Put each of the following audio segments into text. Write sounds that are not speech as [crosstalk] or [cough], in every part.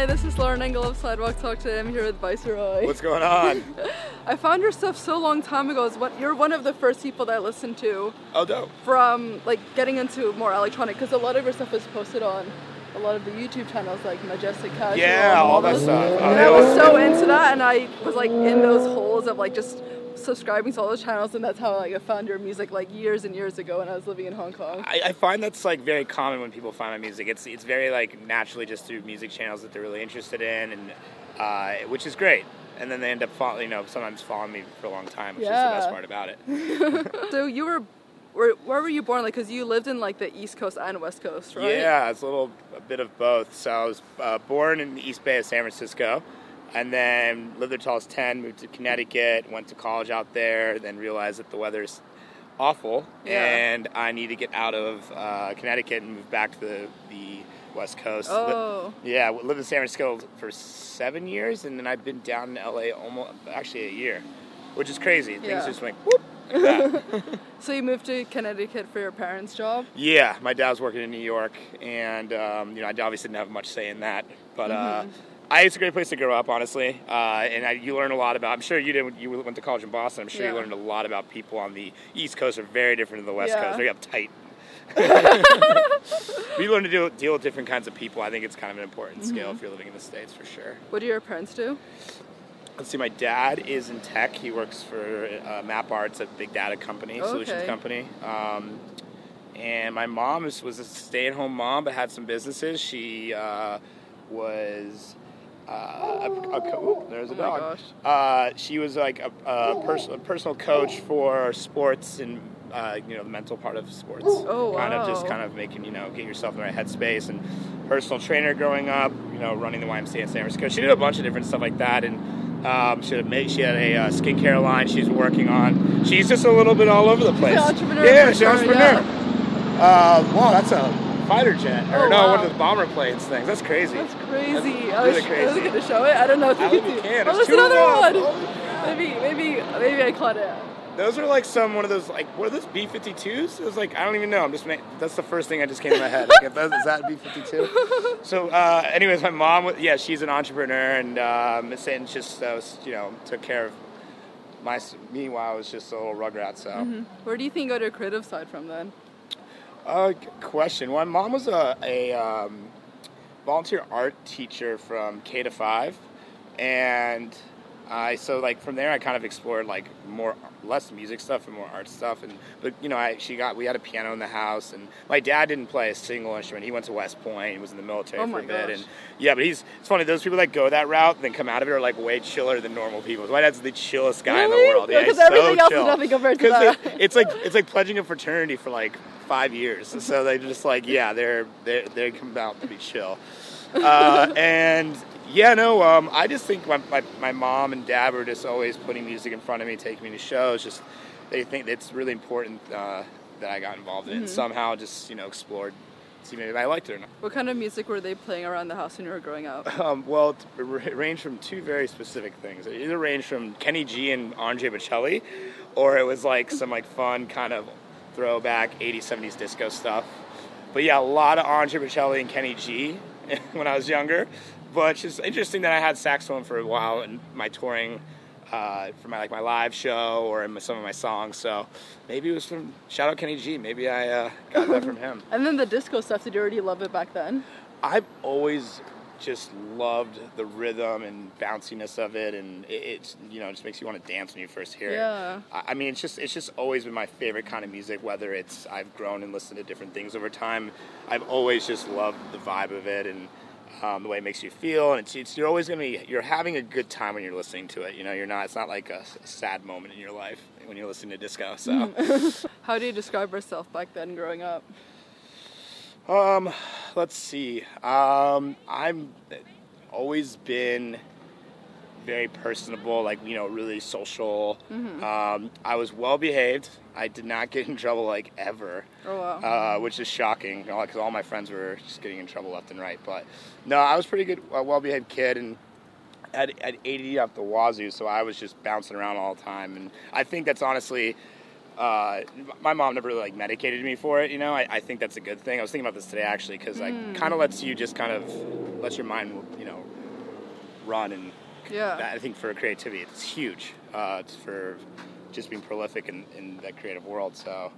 Hi, this is Lauren Engel of Sidewalk Talk. Today I'm here with Viceroy. What's going on? [laughs] I found your stuff so long time ago. It's what you're one of the first people that I listened to oh, dope. from like getting into more electronic because a lot of your stuff is posted on a lot of the YouTube channels like Majestic Casual. Yeah, and all that stuff. And I was so into that, and I was like in those holes of like just subscribing to all those channels, and that's how like I found your music like years and years ago when I was living in Hong Kong. I, I find that's like very common when people find my music. It's it's very like naturally just through music channels that they're really interested in, and uh, which is great. And then they end up following, you know, sometimes following me for a long time, which is the best part about it. [laughs] [laughs] so you were. Where, where were you born? Like, cause you lived in like the East Coast and West Coast, right? Yeah, it's a little a bit of both. So I was uh, born in the East Bay of San Francisco, and then lived there till I was ten. Moved to Connecticut, went to college out there, then realized that the weather's awful, Yeah. and I need to get out of uh, Connecticut and move back to the, the West Coast. Oh. Yeah, I lived in San Francisco for seven years, and then I've been down in LA almost actually a year, which is crazy. Things just went whoop. Like. [laughs] So you moved to Connecticut for your parents' job? yeah, my dad was working in New York, and um, you know I obviously didn't have much say in that, but. Uh, I, it's a great place to grow up, honestly, uh, and I, you learn a lot about. I'm sure you did. You went to college in Boston. I'm sure Yeah. you learned a lot about people on the East Coast are very different than the West Yeah. Coast. Very uptight. [laughs] we learn to deal, deal with different kinds of people. I think it's kind of an important Mm-hmm. skill if you're living in the states for sure. What do your parents do? Let's see. My dad is in tech. He works for uh, MapR, a big data company, solutions company. Um, and my mom is, was a stay-at-home mom, but had some businesses. She uh, was a, a co- ooh, there's a Oh my dog. gosh. Uh, she was like a, a, personal, personal coach for sports and uh, you know the mental part of sports. Oh, Kind of just kind of making you know get yourself in the right headspace and personal trainer growing up. You know running the YMCA in San Francisco. She did a bunch of different stuff like that and. Um, she had made, she had a uh, skincare line she's working on. She's just a little bit all over the place. entrepreneur Yeah, she's an entrepreneur. yeah. Uh, wow, that's a fighter jet. Or Oh, no, wow. one of the bomber planes things. That's crazy. That's crazy. That's I was, really I was going to show it. I don't know if you I can think you see. can. Oh, There's there's two of another them. one. Maybe, maybe, maybe I caught it. Those are like some one of those like what are those B 52s? It was like I don't even know. I'm just ma- that's the first thing I just came to my head. Like, that, is that B 52? [laughs] So, uh, anyways, my mom, yeah, she's an entrepreneur, and um, and just uh, was, you know took care of my. s- Meanwhile, I was just a little rugrat. So, Where do you think you got your creative side from then? Uh, question. My mom was a, a um, volunteer art teacher from K to five, and I so like from there I kind of explored like more less music stuff and more art stuff. And but you know I she got we had a piano in the house and my dad didn't play a single instrument. He went to West Point he was in the military Oh for a bit gosh. and yeah but he's it's funny those people that go that route and then come out of it are like way chiller than normal people. My dad's the chillest guy in the Really? world. Yeah, yeah, 'cause he's everything so else is nothing compared to that. they- it's like it's like pledging a fraternity for like five years. So they just like yeah they're they they come out to be chill. Uh, and yeah, no, um, I just think my, my, my mom and dad were just always putting music in front of me, taking me to shows. Just they think it's really important uh, that I got involved in it. And somehow just you know explored, see maybe I liked it or not. What kind of music were they playing around the house when you were growing up? [laughs] Um, well, it ranged from two very specific things. It either ranged from Kenny G and Andre Bocelli, or it was like some like fun kind of throwback 80s, 70s disco stuff. But yeah, a lot of Andre Bocelli and Kenny G [laughs] when I was younger. But it's just interesting that I had saxophone for a while in my touring uh, for my like my live show or in some of my songs. So maybe it was from shout out Kenny G. Maybe I uh, got that from him. [laughs] And then the disco stuff, did you already love it back then? I've always just loved the rhythm and bounciness of it, and it, it's you know it just makes you want to dance when you first hear Yeah. it. I, I mean, it's just it's just always been my favorite kind of music. Whether it's I've grown and listened to different things over time, I've always just loved the vibe of it and. Um, the way it makes you feel, and it's, it's you're always gonna be you're having a good time when you're listening to it. You know, you're not. It's not like a sad moment in your life when you're listening to disco. So. [laughs] How do you describe yourself back then growing up? Um, let's see. Um, I'm always been very personable, like you know, really social. Mm-hmm. Um, I was well behaved. I did not get in trouble like ever, Oh wow. uh, which is shocking because all my friends were just getting in trouble left and right. But no, I was pretty good, well behaved kid, and had, had ADD up the wazoo, so I was just bouncing around all the time. And I think that's honestly. Uh, my mom never really like medicated me for it, you know. I, I think that's a good thing. I was thinking about this today actually because like kind of lets you just kind of lets your mind, you know, run and yeah. that, I think for creativity, it's huge. Uh, it's for just being prolific in, in that creative world. So,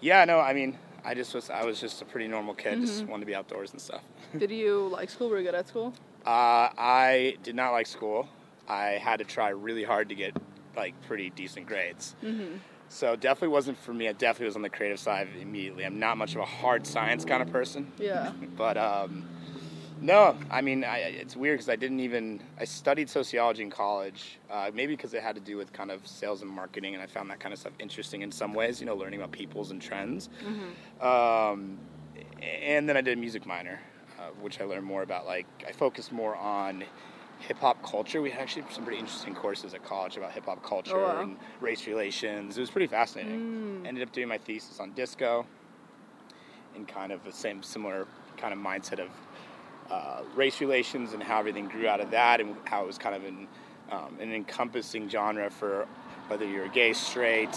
yeah, no, I mean, I just was I was just a pretty normal kid, just wanted to be outdoors and stuff. [laughs] Did you like school? Were you good at school? Uh, I did not like school. I had to try really hard to get like pretty decent grades. Mm-hmm. So definitely wasn't for me. I definitely was on the creative side immediately. I'm not much of a hard science kind of person. Yeah. [laughs] But um, no, I mean, I, it's weird because I didn't even. I studied sociology in college, uh, maybe because it had to do with kind of sales and marketing, and I found that kind of stuff interesting in some ways. You know, learning about peoples and trends. Um, and then I did a music minor, uh, which I learned more about. Like, I focused more on hip hop culture. We had actually some pretty interesting courses at college about hip hop culture Oh, wow. and race relations. It was pretty fascinating. Ended up doing my thesis on disco in kind of the same similar kind of mindset of uh, race relations and how everything grew out of that and how it was kind of an, um, an encompassing genre for whether you're gay, straight,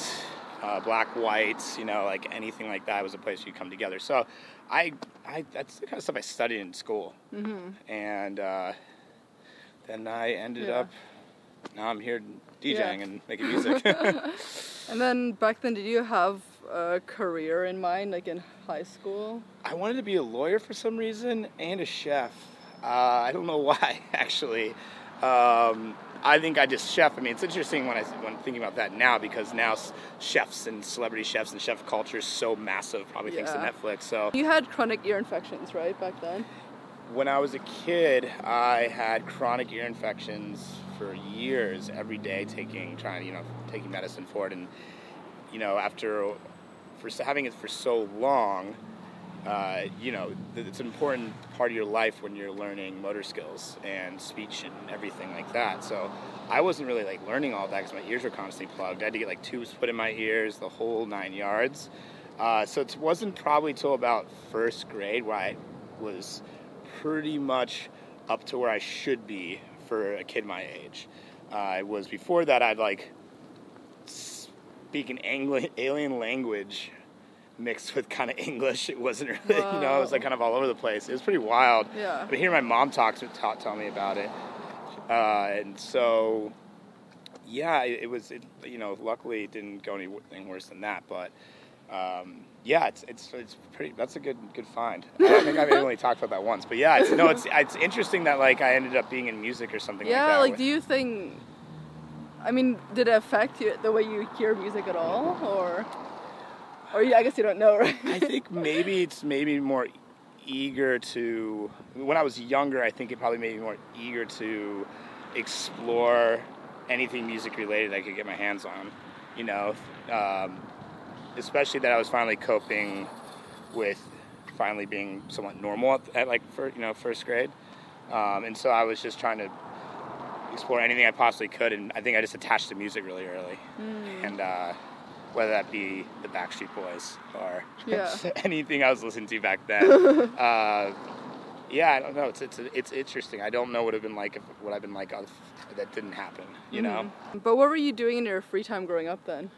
uh, black, white, you know, like anything like that was a place you come together. So I, I that's the kind of stuff I studied in school. Mm-hmm. And uh, then I ended Yeah. up, now I'm here DJing Yeah. and making music. [laughs] And then back then, did you have a career in mind, like in high school? I wanted to be a lawyer for some reason and a chef. Uh, I don't know [laughs] why, actually. Um, I think I just chef. I mean, it's interesting when I when thinking about that now because now chefs and celebrity chefs and chef culture is so massive, probably thanks to Netflix. So You had chronic ear infections, right, back then? when I was a kid, I had chronic ear infections for years, every day, taking trying you know taking medicine for it, and you know after for having it for so long, uh, you know it's an important part of your life when you're learning motor skills and speech and everything like that. So I wasn't really like learning all that because my ears were constantly plugged. I had to get like tubes put in my ears, the whole nine yards. Uh, so it wasn't probably till about first grade where I was pretty much up to where I should be for a kid my age. Uh, it was before that I'd like speak an angli- [laughs] alien language mixed with kind of [laughs] English. It wasn't really, you know, it was like kind of all over the place. It was pretty wild. Yeah. But hearing my mom talks, to ta- tell me about it, uh, and so yeah, it, it was. It, you know, luckily it didn't go anything worse than that. But um, yeah, it's it's it's pretty. That's a good good find. I think I've [laughs] only talked about that once, but yeah, it's, no, it's it's interesting that like I ended up being in music or something like that. Yeah, like, do you think? I mean, did it affect you the way you hear music at all, or, or you, I guess you don't know, [laughs] right? I think maybe it's maybe more eager to. When I was younger, I think it probably made me more eager to explore anything music related I could get my hands on. You know, um, especially that I was finally coping with finally being somewhat normal at, at like for you know first grade, um, and so I was just trying to explore anything I possibly could, and I think I just attached to music really early, and uh, whether that be the Backstreet Boys or Yeah. [laughs] anything I was listening to back then. [laughs] uh, yeah, I don't know. It's it's it's interesting. I don't know what it'd been like if what I've been like if that didn't happen. You know. But what were you doing in your free time growing up then?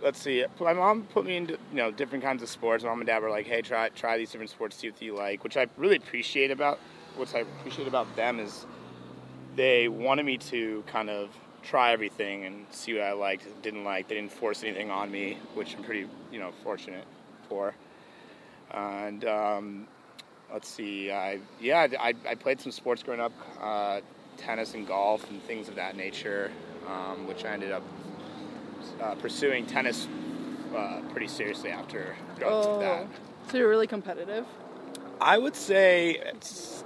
let's see. My mom put me into you know different kinds of sports. Mom and dad were like, "Hey, try try these different sports, see what you like." Which I really appreciate about what I appreciate about them is they wanted me to kind of try everything and see what I liked, didn't like. They didn't force anything on me, which I'm pretty you know fortunate for. And um, let's see, I yeah, I, I played some sports growing up, uh, tennis and golf and things of that nature, um, which I ended up uh, pursuing tennis uh, pretty seriously after through that. Oh, so you're really competitive. I would say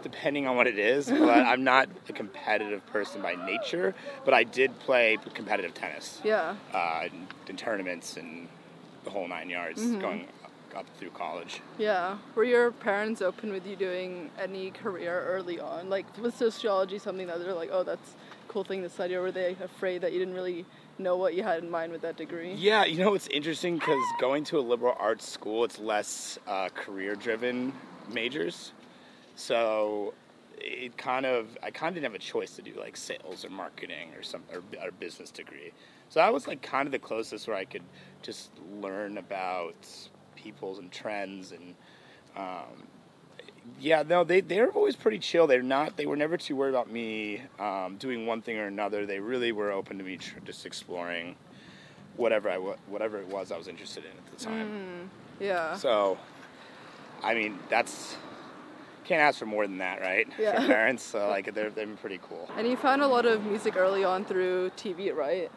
depending on what it is, [laughs] but I'm not a competitive person by nature. But I did play competitive tennis Yeah. uh, in, in tournaments and the whole nine yards, going up through college. Yeah. Were your parents open with you doing any career early on? Like, was sociology something that they're like, oh, that's a cool thing to study, or were they afraid that you didn't really know what you had in mind with that degree? Yeah, you know it's interesting because going to a liberal arts school, it's less uh, career-driven majors, so it kind of I kind of didn't have a choice to do like sales or marketing or some or, or business degree. So that was like kind of the closest where I could just learn about peoples and trends and um, yeah, no, they they're always pretty chill. They're not. They were never too worried about me um, doing one thing or another. They really were open to me tr- just exploring whatever I whatever it was I was interested in at the time. Yeah. So, I mean, that's can't ask for more than that, right? Yeah. For parents, so [laughs] like they're they're pretty cool. And you found a lot of music early on through TV, right?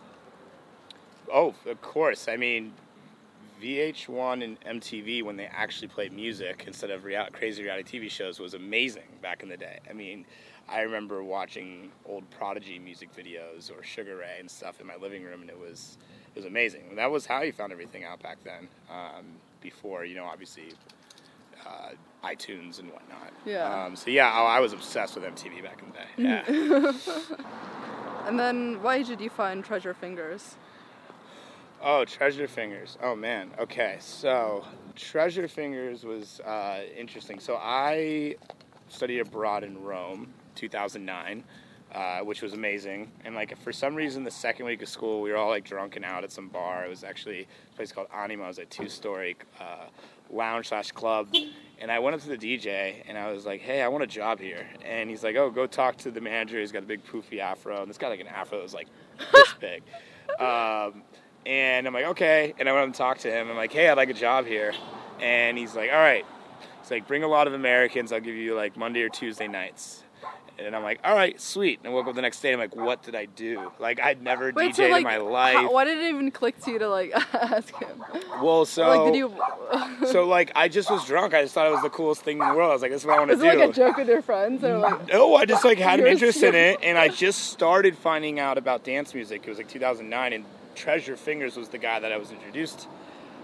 Oh, of course. I mean, VH1 and MTV when they actually played music instead of real- crazy reality TV shows was amazing back in the day. I mean, I remember watching old Prodigy music videos or Sugar Ray and stuff in my living room, and it was it was amazing. That was how you found everything out back then. Um, before you know, obviously. Uh, iTunes and whatnot. Yeah. Um, so yeah, I, I was obsessed with MTV back in the day. Yeah. [laughs] And then why did you find Treasure Fingers? Oh, Treasure Fingers. Oh man. Okay, so Treasure Fingers was uh, interesting. So I studied abroad in Rome, 2009, uh, which was amazing. And like for some reason, the second week of school, we were all like drunken out at some bar. It was actually a place called Anima. It was a two-story uh, lounge slash club. And I went up to the DJ and I was like, "Hey, I want a job here." And he's like, "Oh, go talk to the manager. He's got a big poofy afro." And this guy like an afro that was like this [laughs] big. Um, and I'm like, okay. And I went up and talked to him. I'm like, hey, I'd like a job here. And he's like, all right. He's like, bring a lot of Americans. I'll give you like Monday or Tuesday nights. And I'm like, all right, sweet. And I woke up the next day. I'm like, what did I do? Like, I'd never Wait, DJ'd so like, in my life. how- why did it even click to you to like [laughs] ask him? well, so like, did you? [laughs] so like, I just was drunk. I just thought it was the coolest thing in the world. I was like, this is what I want to do. it like a joke with your friends or like? No, I just like had an interest in it, and I [laughs] just started finding out about dance music. It was like 2009, and Treasure Fingers was the guy that I was introduced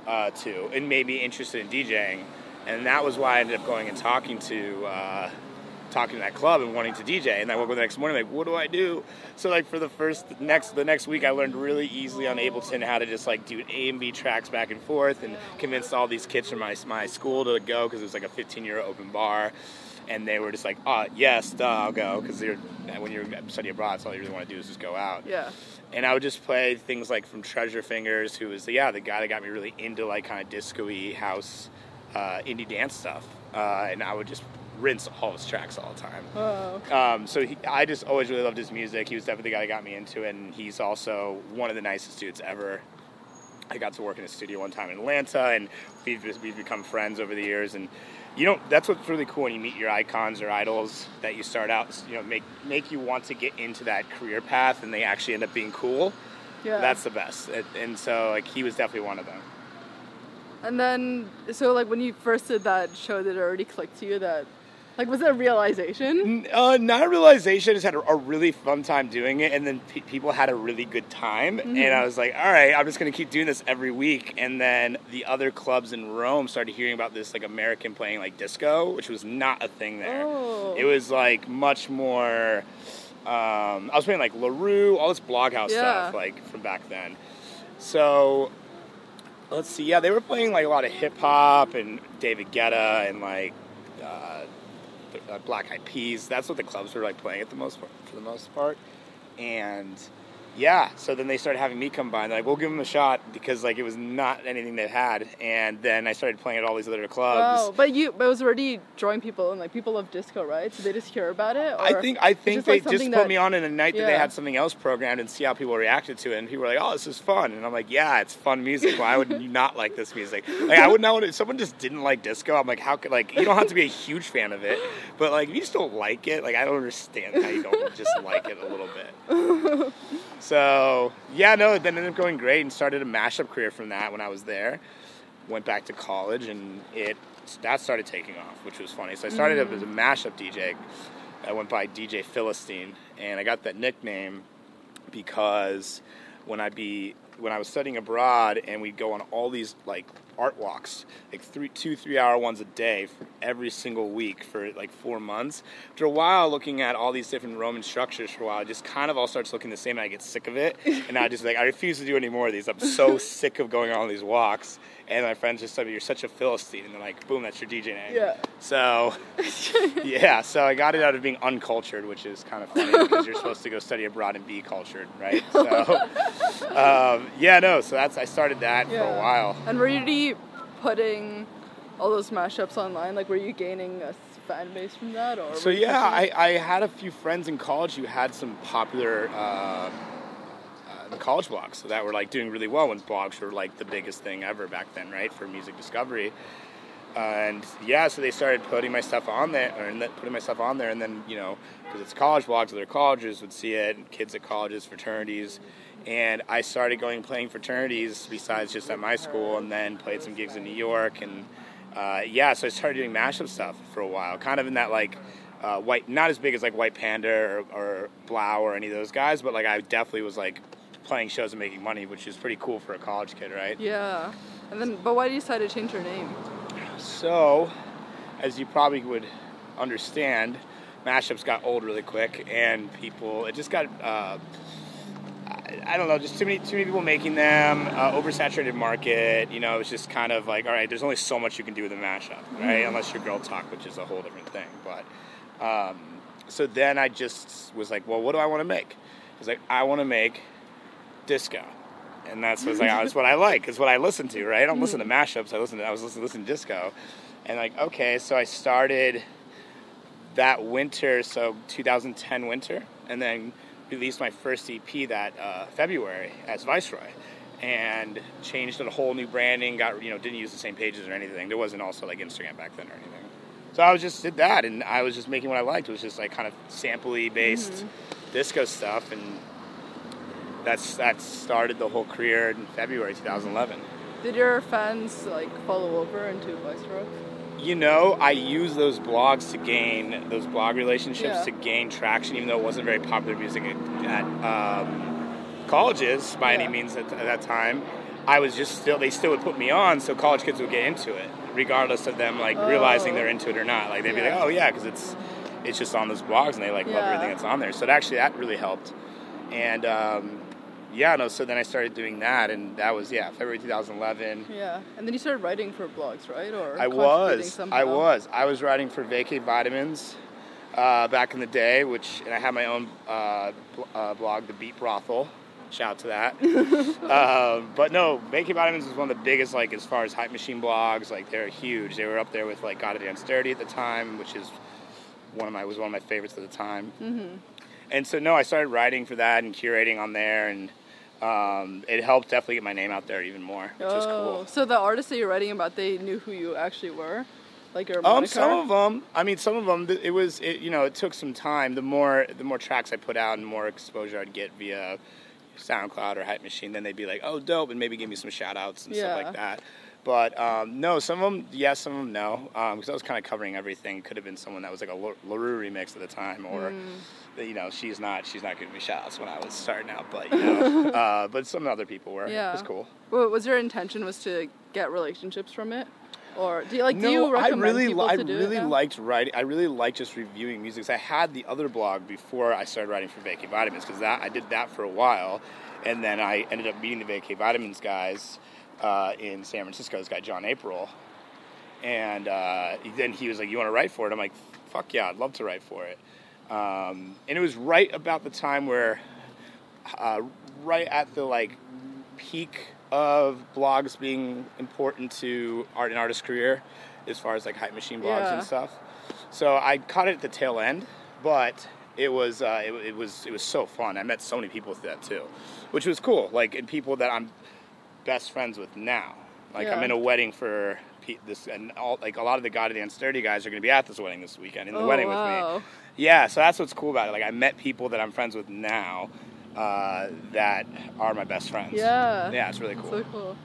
uh, to, and made me interested in DJing, and that was why I ended up going and talking to. Uh, talking to that club and wanting to DJ and I woke up the next morning like what do I do so like for the first next the next week I learned really easily on Ableton how to just like do A and B tracks back and forth and convinced all these kids from my, my school to go because it was like a 15 year open bar and they were just like, "Oh, yes, duh, I'll go," because when you're studying abroad, that's all you really want to do is just go out. Yeah. And I would just play things like from Treasure Fingers, who was yeah the guy that got me really into like kind of disco-y house, uh, indie dance stuff, uh, and I would just rinse all his tracks all the time. Oh. Um, so he, I just always really loved his music. He was definitely the guy that got me into it, and he's also one of the nicest dudes ever. I got to work in his studio one time in Atlanta, and we've we've become friends over the years. And you know, that's what's really cool when you meet your icons or idols that you start out, you know, make make you want to get into that career path, and they actually end up being cool. Yeah. That's the best. And- And so, like, he was definitely one of them. And then, so like when you first did that show, did it already click to you that, like, was it a realization? Uh, not a realization. I just had a, a really fun time doing it, and then pe- people had a really good time. And I was like, all right, I'm just gonna keep doing this every week. And then the other clubs in Rome started hearing about this like American playing like disco, which was not a thing there. Oh. It was like much more. Um, I was playing like La Roux, all this bloghouse Yeah. stuff like from back then. So let's see. Yeah, they were playing like a lot of hip hop and David Guetta and like uh, uh, Black Eyed Peas. That's what the clubs were like playing at the most part, for the most part. And yeah, so then they started having me come by and like we'll give them a shot because like it was not anything they had. And then I started playing at all these other clubs. Oh, but you, but it was already drawing people, and like people love disco, right? So they just hear about it. Or I think I think just, they like, just put that- me on in a night that they had something else programmed and see how people reacted to it. And people were like, "Oh, this is fun," and I'm like, "Yeah, it's fun music. Why would you not like this music? Like, I would not. If someone just didn't like disco, I'm like, how could like you don't have to be a huge fan of it, but like if you just don't like it, like I don't understand how you don't just like it a little bit. [laughs] So yeah, no, it ended up going great and started a mashup career from that when I was there. Went back to college and it that started taking off, which was funny. So I started up as a mashup DJ. I went by DJ Philistine, and I got that nickname because when I be when I was studying abroad and we'd go on all these like art walks, like three, two, three hour ones a day for every single week for like four months. After a while, looking at all these different Roman structures for a while, it just kind of all starts looking the same, and I get sick of it. And I just like I refuse to do any more of these. I'm so [laughs] sick of going on these walks. And my friends just told me, "You're such a philistine," and they're like, "Boom, that's your DJ name." Yeah. So, [laughs] yeah, so I got it out of being uncultured, which is kind of funny because you're [laughs] supposed to go study abroad and be cultured, right? [laughs] So, um, yeah, no. So that's I started that for a while. And were you putting all those mashups online? Like, were you gaining a fan base from that, or? So yeah, I, I had a few friends in college who had some popular. Uh, uh, college blogs that were like doing really well when blogs were like the biggest thing ever back then right for music discovery. And yeah so they started putting my stuff on there and putting my stuff on there and then you know because it's college blogs other colleges would see it kids at colleges fraternities. And i started going playing fraternities besides just at my school and then played some gigs in new york and uh, yeah so i started doing mashup stuff for a while kind of in that like uh, white not as big as like white panda or, or 3LAU or any of those guys but like i definitely was like playing shows and making money, which is pretty cool for a college kid, right? Yeah. And then, but why did you decide to change your name? So, as you probably would understand, mashups got old really quick, and people it just got. Uh, I don't know, just too many too many people making them, uh, oversaturated market. You know, it's just kind of like, all right, there's only so much you can do with a mashup, right? Mm-hmm. Unless you're girl talk, which is a whole different thing. But um, so then I just was like, well, what do I want to make? I was like, I want to make disco. And that's was like [laughs] that's what I like. It's what I listen to, right? I don't listen to mm-hmm. mashups. I listen to I was listening, listening to disco, and like okay, so I started that winter, so 2010 winter, and then released my first EP that uh, February as Viceroy, and changed a whole new branding. Got you know didn't use the same pages or anything. There wasn't also like Instagram back then or anything. So I was just did that, and I was just making what I liked. It was just like kind of sampley based mm-hmm. disco stuff, and that's that started the whole career in February 2011. Did your fans like follow over into Viceroy? You know, I use those blogs to gain those blog relationships yeah. to gain traction, even though it wasn't very popular music at, um, colleges by yeah. any means at, at that time. I was just still they still would put me on, so college kids would get into it, regardless of them like oh. realizing they're into it or not. Like they'd yeah. be like, oh yeah, because it's it's just on those blogs and they like love everything that's on there. So it actually that really helped, and um, yeah, no. So then I started doing that, and that was yeah, February 2011. Yeah, and then you started writing for blogs, right? Or I was, somehow? I was, I was writing for Vacay Vitamins uh, back in the day, which and I had my own uh, uh, blog, The Beat Brothel. Shout out to that. Um, [laughs] but no, Vacay Vitamins was one of the biggest, like as far as hype machine blogs. Like they're huge. They were up there with like Gotta Dance Dirty at the time, which is one of my was one of my favorites at the time. Mm-hmm. And so no, I started writing for that and curating on there and um, it helped definitely get my name out there even more, which oh, is cool. So the artists that you're writing about, they knew who you actually were, like your um, some of them. I mean, some of them. It was, it, you know, it took some time. The more, the more tracks I put out, and more exposure I'd get via SoundCloud or Hype Machine, then they'd be like, "Oh, dope," and maybe give me some shout outs and yeah. stuff like that. But um, no, some of them yes, some of them no, because um, I was kind of covering everything. Could have been someone that was like a La Roux remix at the time, or mm. you know, she's not she's not giving me shots when I was starting out, but you know, [laughs] uh, but some other people were. Yeah, it was cool. Well, was your intention was to get relationships from it? Or do you like? No, do you recommend I really, people I to do really it liked writing. I really liked just reviewing music. I had the other blog before I started writing for Vacay Vitamins because that I did that for a while, and then I ended up meeting the Vacay Vitamins guys uh, in San Francisco, this guy John April, and uh, then he was like, "You want to write for it?" I'm like, "Fuck yeah, I'd love to write for it." Um, and it was right about the time where, uh, right at the like peak of blogs being important to art and artist career, as far as like hype machine blogs yeah. and stuff. So I caught it at the tail end, but it was uh, it, it, was it was so fun. I met so many people with that too, which was cool. Like and people that I'm best friends with now. Like yeah. I'm in a wedding for this, and all like a lot of the Gotta Dance Dirty guys are going to be at this wedding this weekend in the oh, wedding wow. with me. Yeah, so that's what's cool about it. Like I met people that I'm friends with now uh, that are my best friends. Yeah. Yeah, it's really cool. So cool.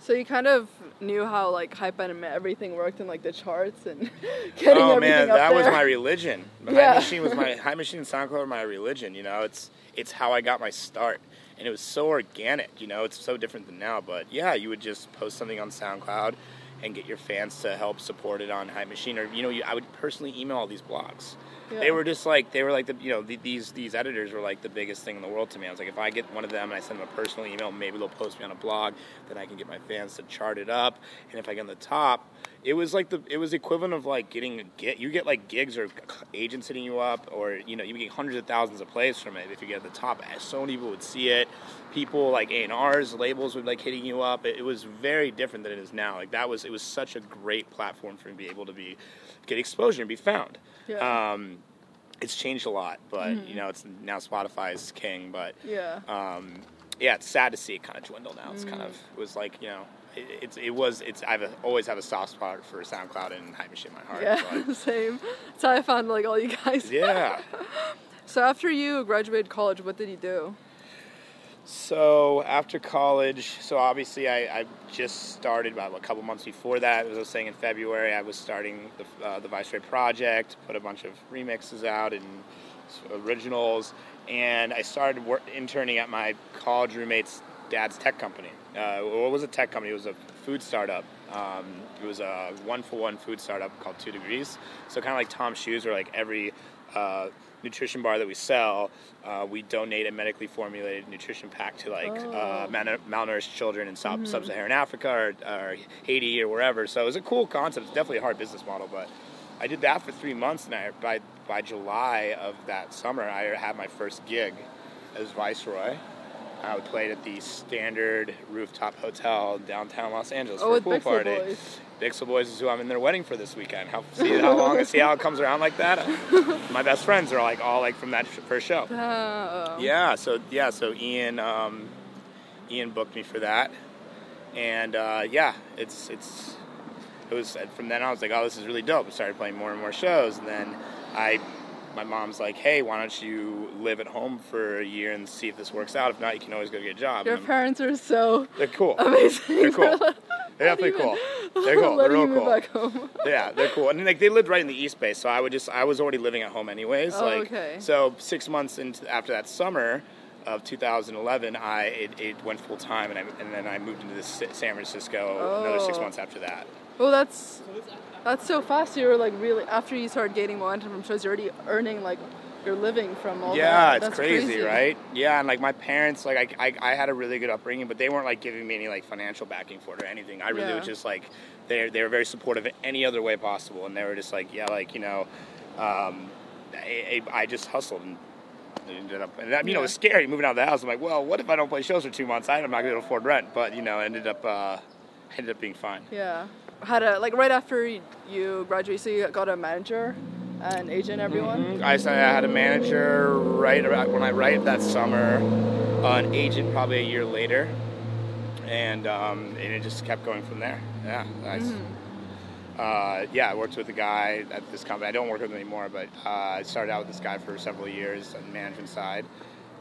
So you kind of knew how like hype and everything worked in like the charts and [laughs] getting oh, man, that was my religion. [laughs] Yeah. Hype Machine was my [laughs] Hype Machine and SoundCloud were my religion. You know, it's it's how I got my start and it was so organic. You know, it's so different than now. But yeah, you would just post something on SoundCloud and get your fans to help support it on Hype Machine, or you know, you, I would personally email all these blogs. Yeah. They were just like they were like the you know the, these these editors were like the biggest thing in the world to me. I was like, if I get one of them and I send them a personal email, maybe they'll post me on a blog. Then I can get my fans to chart it up, and if I get on the top, it was like the it was equivalent of like getting a get you get like gigs or agents hitting you up, or you know you get hundreds of thousands of plays from it if you get at the top. So many people would see it. People like A and R's labels would like hitting you up. It, it was very different than it is now. Like that was it was such a great platform for me to be able to be get exposure and be found. Yeah. Um, it's changed a lot, but Mm-hmm. you know, it's now Spotify is king. But yeah. um, yeah, it's sad to see it kind of dwindle now. It's kind of Mm. it was like you know, it, it's it was it's I've a, always have a soft spot for SoundCloud and Hype Machine in my heart. yeah, but- [laughs] same. That's how I found like all you guys. yeah. [laughs] So after you graduated college, what did you do? So after college, so obviously I, I just started about a couple months before that. As I was saying in February, I was starting the, uh, the Viceroy project, put a bunch of remixes out and originals, and I started work, interning at my college roommate's dad's tech company. Uh, what was a tech company? It was a food startup. Um, it was a one-for-one food startup called Two Degrees. So kind of like Tom's Shoes, where like every uh, nutrition bar that we sell, uh, we donate a medically formulated nutrition pack to like uh, Oh. mal- malnourished children in sub- sub-Saharan Africa or, or Haiti or wherever. So it was a cool concept. It's definitely a hard business model, but I did that for three months, and I, by by July of that summer, I had my first gig as Viceroy. I played at the Standard Rooftop Hotel downtown Los Angeles Oh, for a pool Bixel party. Boys. Bixel Boys is who I'm in their wedding for this weekend. How, see how long? [laughs] see how it comes around like that. My best friends are like all like from that sh- first show. Uh, Yeah. So yeah. So Ian, um, Ian booked me for that, and uh, yeah, it's it's it was from then on. I was like, oh, this is really dope. I started playing more and more shows, and then I. My mom's like, "Hey, why don't you live at home for a year and see if this works out? If not, you can always go get a job." Your parents are so they're cool. amazing. They're cool. They're [laughs] definitely cool. They're cool. They're real cool. back home. [laughs] Yeah, they're cool. And like they lived right in the East Bay, so I would just I was already living at home anyways. Oh, like okay. so six months into after that summer of 2011, I it, it went full time, and I and then I moved into this San Francisco oh. another six oh. months after that. Well, that's that's so fast. You were like really after you started gaining momentum from shows, you're already earning like your living from all yeah, that. it's That's crazy, right? Yeah, and like my parents, like I, I, I had a really good upbringing, but they weren't like giving me any like financial backing for it or anything. I really Yeah. was just like they they were very supportive in any other way possible, and they were just like yeah, like you know, um, I, I just hustled and. Ended up, and that, you know, it was scary moving out of the house. I'm like, well, what if I don't play shows for two months? I'm not gonna be able to afford rent. But you know, ended up, uh, ended up being fine. Yeah. Had a like right after you graduated, so you got a manager, and agent, everyone. I said I had a manager right about when I right that summer, uh, an agent probably a year later, and um, and it just kept going from there. Yeah, I, uh, yeah. I worked with a guy at this company. I don't work with him anymore, but uh, I started out with this guy for several years on the management side,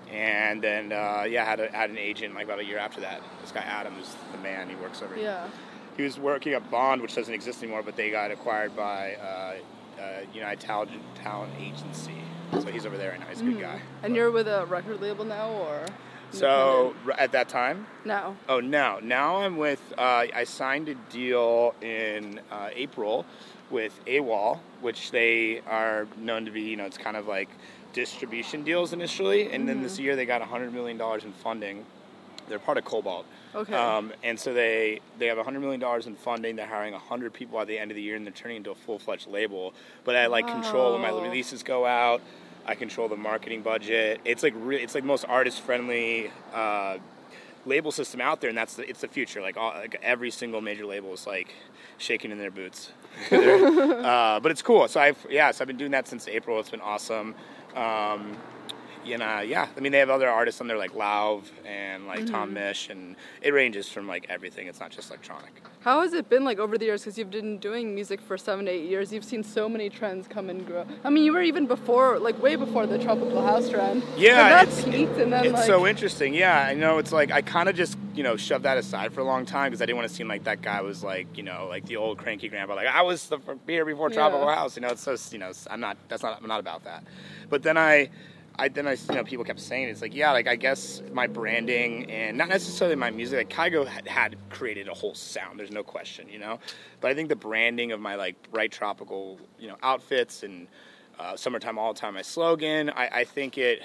and then uh, yeah, had a, had an agent like about a year after that. This guy Adam is the man. He works over Yeah. He was working at Bond, which doesn't exist anymore, but they got acquired by uh, uh, United Talent, Talent Agency. So he's over there right now. He's a good guy. And you're with a record label now, or? So at that time, No. oh now, now I'm with. Uh, I signed a deal in uh, April with AWAL, which they are known to be. You know, it's kind of like distribution deals initially, and then this year they got 100 million dollars in funding. They're part of Kobalt. Okay. Um, and so they they have 100 million dollars in funding. They're hiring 100 people at the end of the year, and they're turning into a full fledged label. But I like control when my releases go out. I control the marketing budget. It's like re- it's like most artist friendly uh, label system out there, and that's the, it's the future. Like, all, like every single major label is like shaking in their boots. [laughs] uh, but it's cool. So I've yeah, so I've been doing that since April. It's been awesome. Um, you know, yeah. I mean, they have other artists on there like Lauv and like Tom mm-hmm. Misch, and it ranges from like everything. It's not just electronic. How has it been like over the years? Because you've been doing music for seven, eight years. You've seen so many trends come and grow. I mean, you were even before, like way before the tropical house trend. Yeah, and that it's, peaked, and then it's like so interesting. Yeah, I know. It's like I kind of just you know shoved that aside for a long time because I didn't want to seem like that guy was like you know like the old cranky grandpa. Like I was the beer before Tropical Yeah. House. You know, it's so you know I'm not. That's not. I'm not about that. But then I. I then I you know people kept saying it's like yeah like I guess my branding and not necessarily my music like Kygo had, had created a whole sound there's no question you know? But I think the branding of my like bright tropical you know outfits and uh, summertime all the time my slogan I, I think it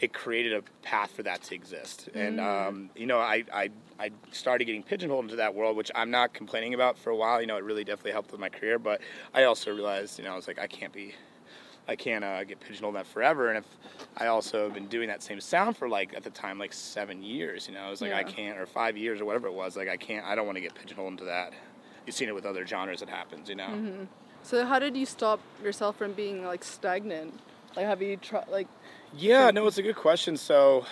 it created a path for that to exist. And um, you know I, I I started getting pigeonholed into that world which I'm not complaining about for a while you know it really definitely helped with my career but I also realized you know I was like I can't be I can't uh, get pigeonholed in that forever. And if I also have been doing that same sound for like at the time like seven years, you know, I was like I can't or five years or whatever it was. Like I can't. I don't want to get pigeonholed into that. You've seen it with other genres. It happens, you know. Mm-hmm. So how did you stop yourself from being like stagnant? Like have you tried like Yeah, no, it's a good question. So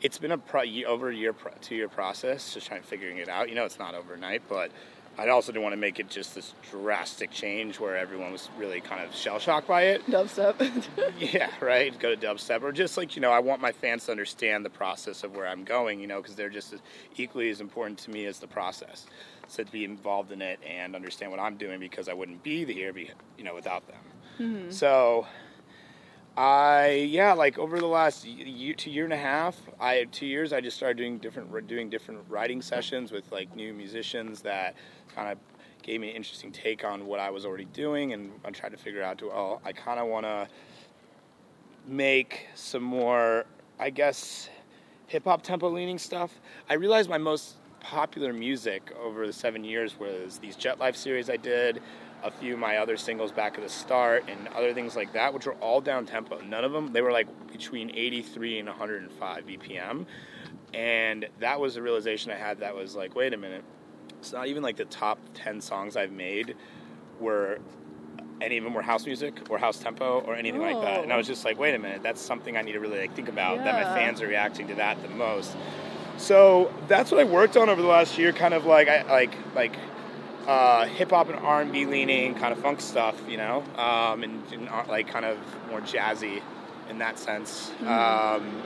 it's been a pro- over a year, pro- two year process, just trying figuring it out. You know, it's not overnight, but I also didn't want to make it just this drastic change where everyone was really kind of shell shocked by it. dubstep? [laughs] Yeah, right. Go to dubstep, or just like you know, I want my fans to understand the process of where I'm going. You know, because they're just as, equally as important to me as the process. So to be involved in it and understand what I'm doing, because I wouldn't be here, be, you know, without them. Mm-hmm. So, I yeah, like over the last year, two year and a half, I two years, I just started doing different doing different writing sessions with like new musicians that kind of gave me an interesting take on what I was already doing, and I tried to figure out, well, oh, I kind of want to make some more, I guess, hip hop tempo leaning stuff. I realized my most popular music over the seven years was these Jet Life series I did, a few of my other singles back at the start, and other things like that, which were all down tempo. None of them, they were like between 83 and 105 BPM. And that was a realization I had that was like, wait a minute, it's not even like the top 10 songs I've made were any of them were house music or house tempo or anything like that. And I was just like, wait a minute, that's something I need to really like think about. That my fans are reacting to that the most. So that's what I worked on over the last year, kind of like I like like uh, hip hop and R and B leaning, kind of funk stuff, you know, um, and, and uh, like kind of more jazzy in that sense. Um,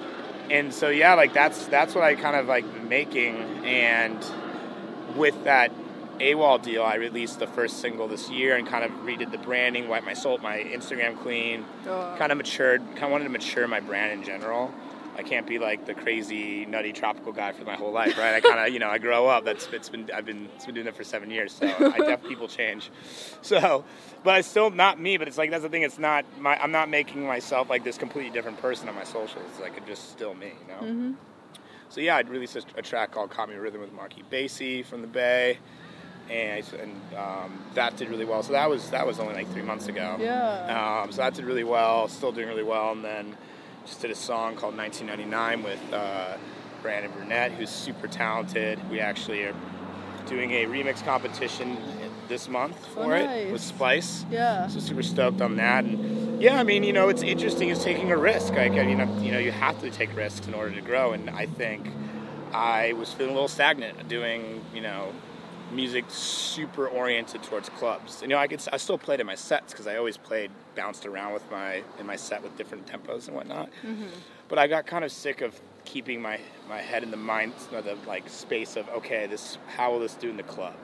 and so yeah, like that's that's what I kind of like making, and with that AWAL deal, I released the first single this year and kind of redid the branding, wiped my soul, my Instagram clean, Oh. kind of matured, kind of wanted to mature my brand in general. I can't be like the crazy, nutty, tropical guy for my whole life, right? I kind of, you know, I grow up. That's it's been I've been it's been doing that for seven years, so I [laughs] definitely people change. So, but it's still not me. But it's like that's the thing. It's not my. I'm not making myself like this completely different person on my socials. It's like it's just still me, you know. Mm-hmm. So yeah, I'd released a, a track called "Caught Me Rhythm" with Marky Basie from the Bay, and, and um, that did really well. So that was that was only like three months ago. Yeah. Um, so that did really well, still doing really well, and then just did a song called 1999 with uh, Brandyn Burnette, who's super talented. We actually are doing a remix competition this month Oh, for it with Splice. Yeah. So super stoked on that, and yeah, I mean, you know, it's interesting. It's taking a risk. Like, I mean, you know, you have to take risks in order to grow, and I think I was feeling a little stagnant doing, you know, music super oriented towards clubs. You know, I could I still played in my sets because I always played bounced around with my in my set with different tempos and whatnot. Mm-hmm. But I got kind of sick of keeping my my head in the mind, or the like space of okay, this how will this do in the club?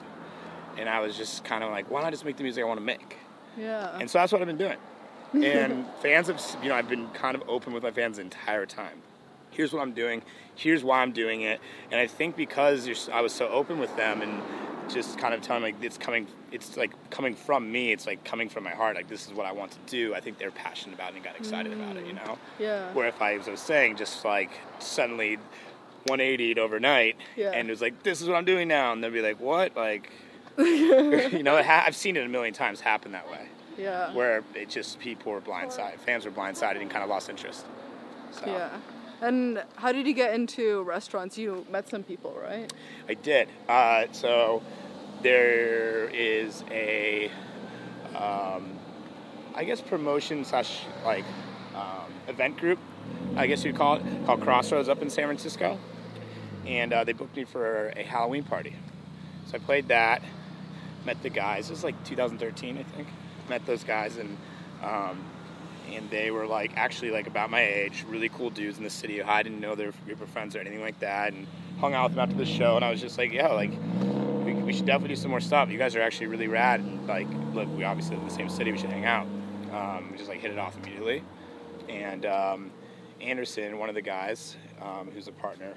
And I was just kind of like, why not just make the music I want to make? Yeah. And so that's what I've been doing. [laughs] And fans have, you know, I've been kind of open with my fans the entire time. Here's what I'm doing. Here's why I'm doing it. And I think because I was so open with them and just kind of telling them like it's coming, it's like coming from me. It's like coming from my heart. Like this is what I want to do. I think they're passionate about it and got excited about it. You know. Mm, yeah. Where if I, as I was saying, just like suddenly 180'd overnight, Yeah. and it was like, this is what I'm doing now, and they'll be like, what? Like, [laughs] you know, ha- I've seen it a million times happen that way yeah. where it just people were blindsided, fans were blindsided and kind of lost interest. So Yeah. And how did you get into restaurants? You met some people, right? I did. Uh, so there is a, um, I guess promotion slash like um, event group, I guess you'd call it, called Crossroads up in San Francisco, and uh, they booked me for a Halloween party. So I played that, met the guys. It was like 2013, I think. Met those guys and. Um, and they were like actually like about my age, really cool dudes in the city. I didn't know their group of friends or anything like that, and hung out with them after the show. And I was just like, yeah, like we, we should definitely do some more stuff. You guys are actually really rad, and like look, we obviously live in the same city. We should hang out. Um, we just like hit it off immediately, and um, Anderson, one of the guys um, who's a partner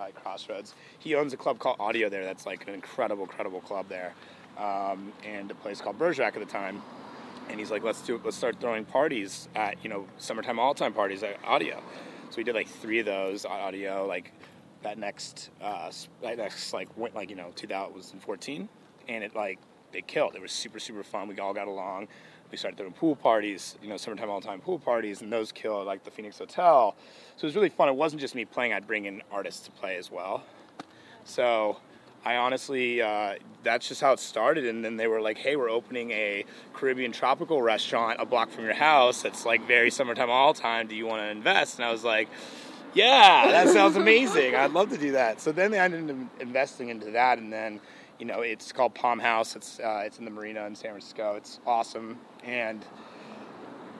at Crossroads, he owns a club called Audio there. That's like an incredible, incredible club there, um, and a place called Bergerac at the time. And he's like, let's do, let's start throwing parties at you know summertime all time parties at Audio. So we did like three of those at Audio, like that next, uh, that next like went like you know 2014, and it like they killed. It was super super fun. We all got along. We started throwing pool parties, you know, summertime all time pool parties, and those killed like the Phoenix Hotel. So it was really fun. It wasn't just me playing; I'd bring in artists to play as well. So I honestly, uh, that's just how it started. And then they were like, hey, we're opening a Caribbean tropical restaurant a block from your house that's like very summertime all time. Do you want to invest? And I was like, yeah, that sounds amazing. I'd love to do that. So then they ended up investing into that. And then, you know, it's called Palm House. It's, uh, it's in the marina in San Francisco. It's awesome. And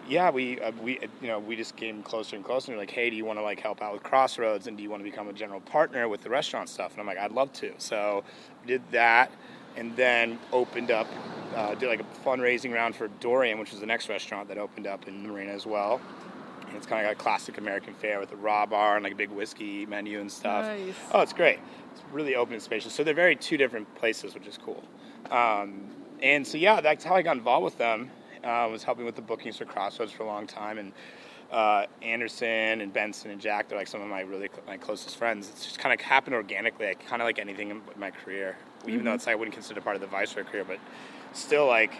yeah, we uh, we you know we just came closer and closer. And like, hey, do you want to like help out with Crossroads, and do you want to become a general partner with the restaurant stuff? And I'm like, I'd love to. So we did that, and then opened up, uh, did like a fundraising round for Dorian, which was the next restaurant that opened up in the marina as well. And it's kind of like a classic American fare with a raw bar and like a big whiskey menu and stuff. Nice. Oh, it's great. It's really open and spacious. So they're very two different places, which is cool. Um, and so yeah, that's how I got involved with them. Uh, was helping with the bookings for Crossroads for a long time, and uh, Anderson and Benson and Jack, they're like some of my really my closest friends. It's just kind of happened organically, like, kind of like anything in my career. Even Mm-hmm. though it's I wouldn't consider part of the Viceroy career, but still like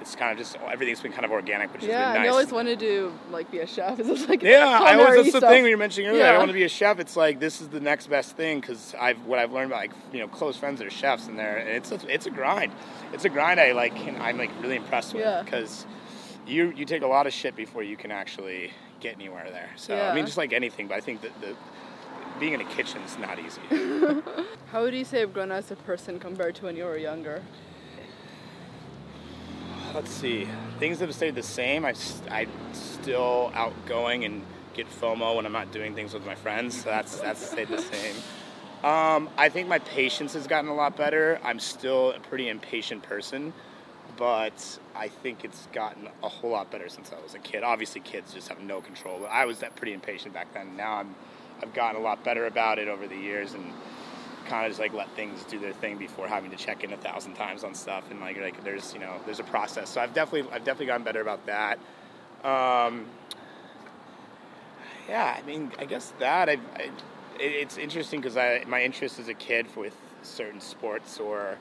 it's kind of just everything's been kind of organic, which Yeah, has been nice. always wanted to like be a chef. [laughs] Is this like Yeah, I always that's the thing when you're mentioning earlier. Yeah. I want to be a chef. It's like this is the next best thing because I've what I've learned about like you know close friends that are chefs and they're and it's a, it's a grind. It's a grind. I like I'm like really impressed with Yeah. because you you take a lot of shit before you can actually get anywhere there. So I mean, just like anything, but I think that the being in a kitchen is not easy. [laughs] How would you say I've grown as a person compared to when you were younger? Let's see. Things have stayed the same. I, I'm still outgoing and get FOMO when I'm not doing things with my friends. So that's that's stayed the same. Um, I think my patience has gotten a lot better. I'm still a pretty impatient person, but I think it's gotten a whole lot better since I was a kid. Obviously, kids just have no control. But I was that pretty impatient back then. Now I'm, I've gotten a lot better about it over the years and kind of just like let things do their thing before having to check in a thousand times on stuff and like like there's you know there's a process. So I've definitely I've definitely gotten better about that. Um, yeah, I mean I guess that I, I it, it's interesting because I my interest as a kid with certain sports or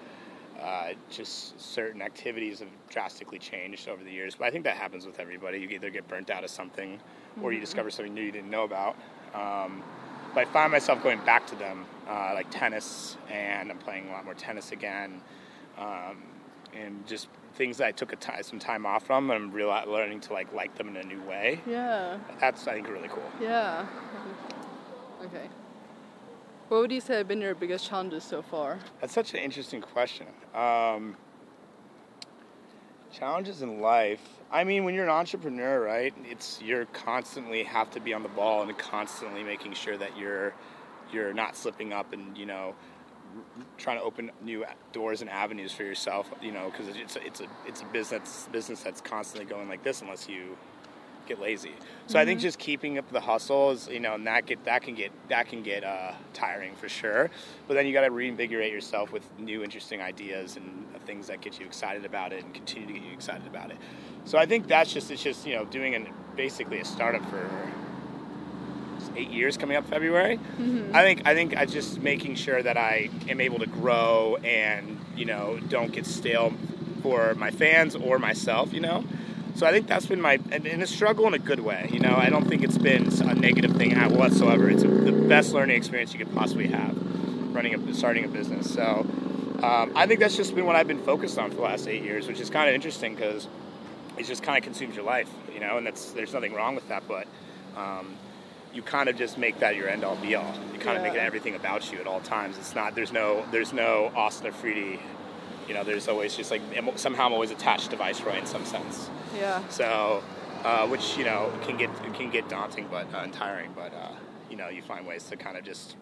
uh, just certain activities have drastically changed over the years. But I think that happens with everybody. You either get burnt out of something or you discover something new you didn't know about. Um, but I find myself going back to them, uh, like tennis, and I'm playing a lot more tennis again, um, and just things that I took a some time off from, and I'm real learning to like like them in a new way. Yeah, That's I think really cool. yeah. Okay. What would you say have been your biggest challenges so far? That's such an interesting question. Um, challenges in life. I mean, when you're an entrepreneur, right? It's you're constantly have to be on the ball and constantly making sure that you're you're not slipping up and you know trying to open new doors and avenues for yourself. You know, because it's a, it's a it's a business business that's constantly going like this unless you get lazy. So I think just keeping up the hustle is, you know, and that get that can get that can get uh, tiring for sure. But then you got to reinvigorate yourself with new, interesting ideas and things that get you excited about it and continue to get you excited about it. So I think that's just it's just you know doing an basically a startup for eight years coming up February. I think I think I just making sure that I am able to grow and you know don't get stale for my fans or myself. You know. So I think that's been my and, a struggle in a good way. You know, I don't think it's been a negative thing at whatsoever. It's a, the best learning experience you could possibly have, running a starting a business. So um, I think that's just been what I've been focused on for the last eight years, which is kind of interesting because it just kind of consumes your life. You know, and that's there's nothing wrong with that, but um, you kind of just make that your end all be all. You kind of make it everything about you at all times. It's not there's no there's no Austin Afridi. You know, there's always just like somehow I'm always attached to Viceroy in some sense. Yeah. So, uh, which you know can get can get daunting, but uh, and tiring. But uh, you know, you find ways to kind of just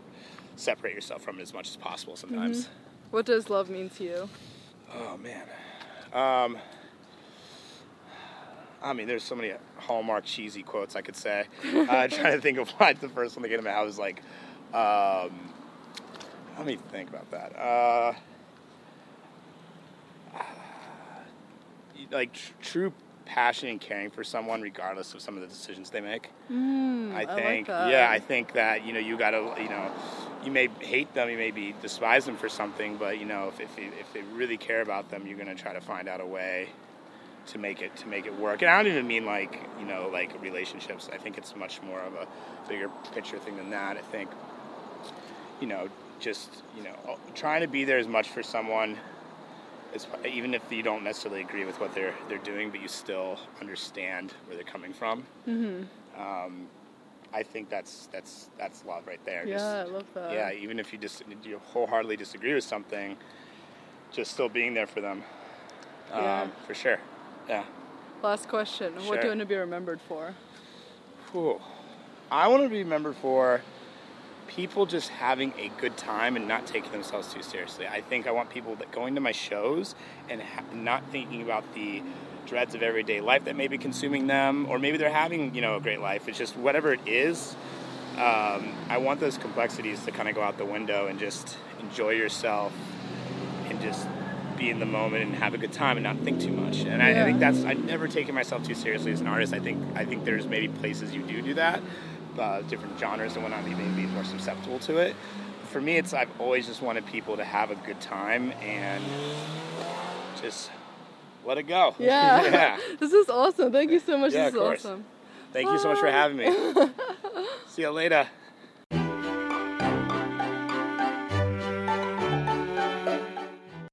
separate yourself from it as much as possible. Sometimes. What does love mean to you? Oh man. Um, I mean, there's so many hallmark cheesy quotes I could say. [laughs] uh, trying to think of what the first one that came to my head was like. Um, let me think about that. Uh, like tr- true passion and caring for someone, regardless of some of the decisions they make. Mm, I I like think, yeah, I think that you know you gotta, you know, you may hate them, you may be despise them for something, but you know if if, if they really care about them, you're gonna try to find out a way to make it to make it work. And I don't even mean like you know like relationships. I think it's much more of a bigger picture thing than that. I think you know just you know trying to be there as much for someone. Even if you don't necessarily agree with what they're they're doing, but you still understand where they're coming from. hmm Um, I think that's that's that's love right there. Yeah, Just- I love that. yeah. Even if you just you wholeheartedly disagree with something, just still being there for them. Um, For sure. Yeah. Last question. What do you want to be remembered for? Whew. I want to be remembered for people just having a good time and not taking themselves too seriously. I think I want people that going to my shows and ha- not thinking about the dreads of everyday life that may be consuming them, or maybe they're having you know a great life. It's just whatever it is. Um, I want those complexities to kind of go out the window and just enjoy yourself and just be in the moment and have a good time and not think too much. And I, I think that's I've never taken myself too seriously as an artist. I think I think there's maybe places you do do that, uh, different genres and whatnot. You may be more susceptible to it. For me, it's I've always just wanted people to have a good time and just let it go. [laughs] Yeah. [laughs] yeah. [laughs] This is awesome. Thank you so much. Yeah, this is awesome. Thank you so much for having me. See you later.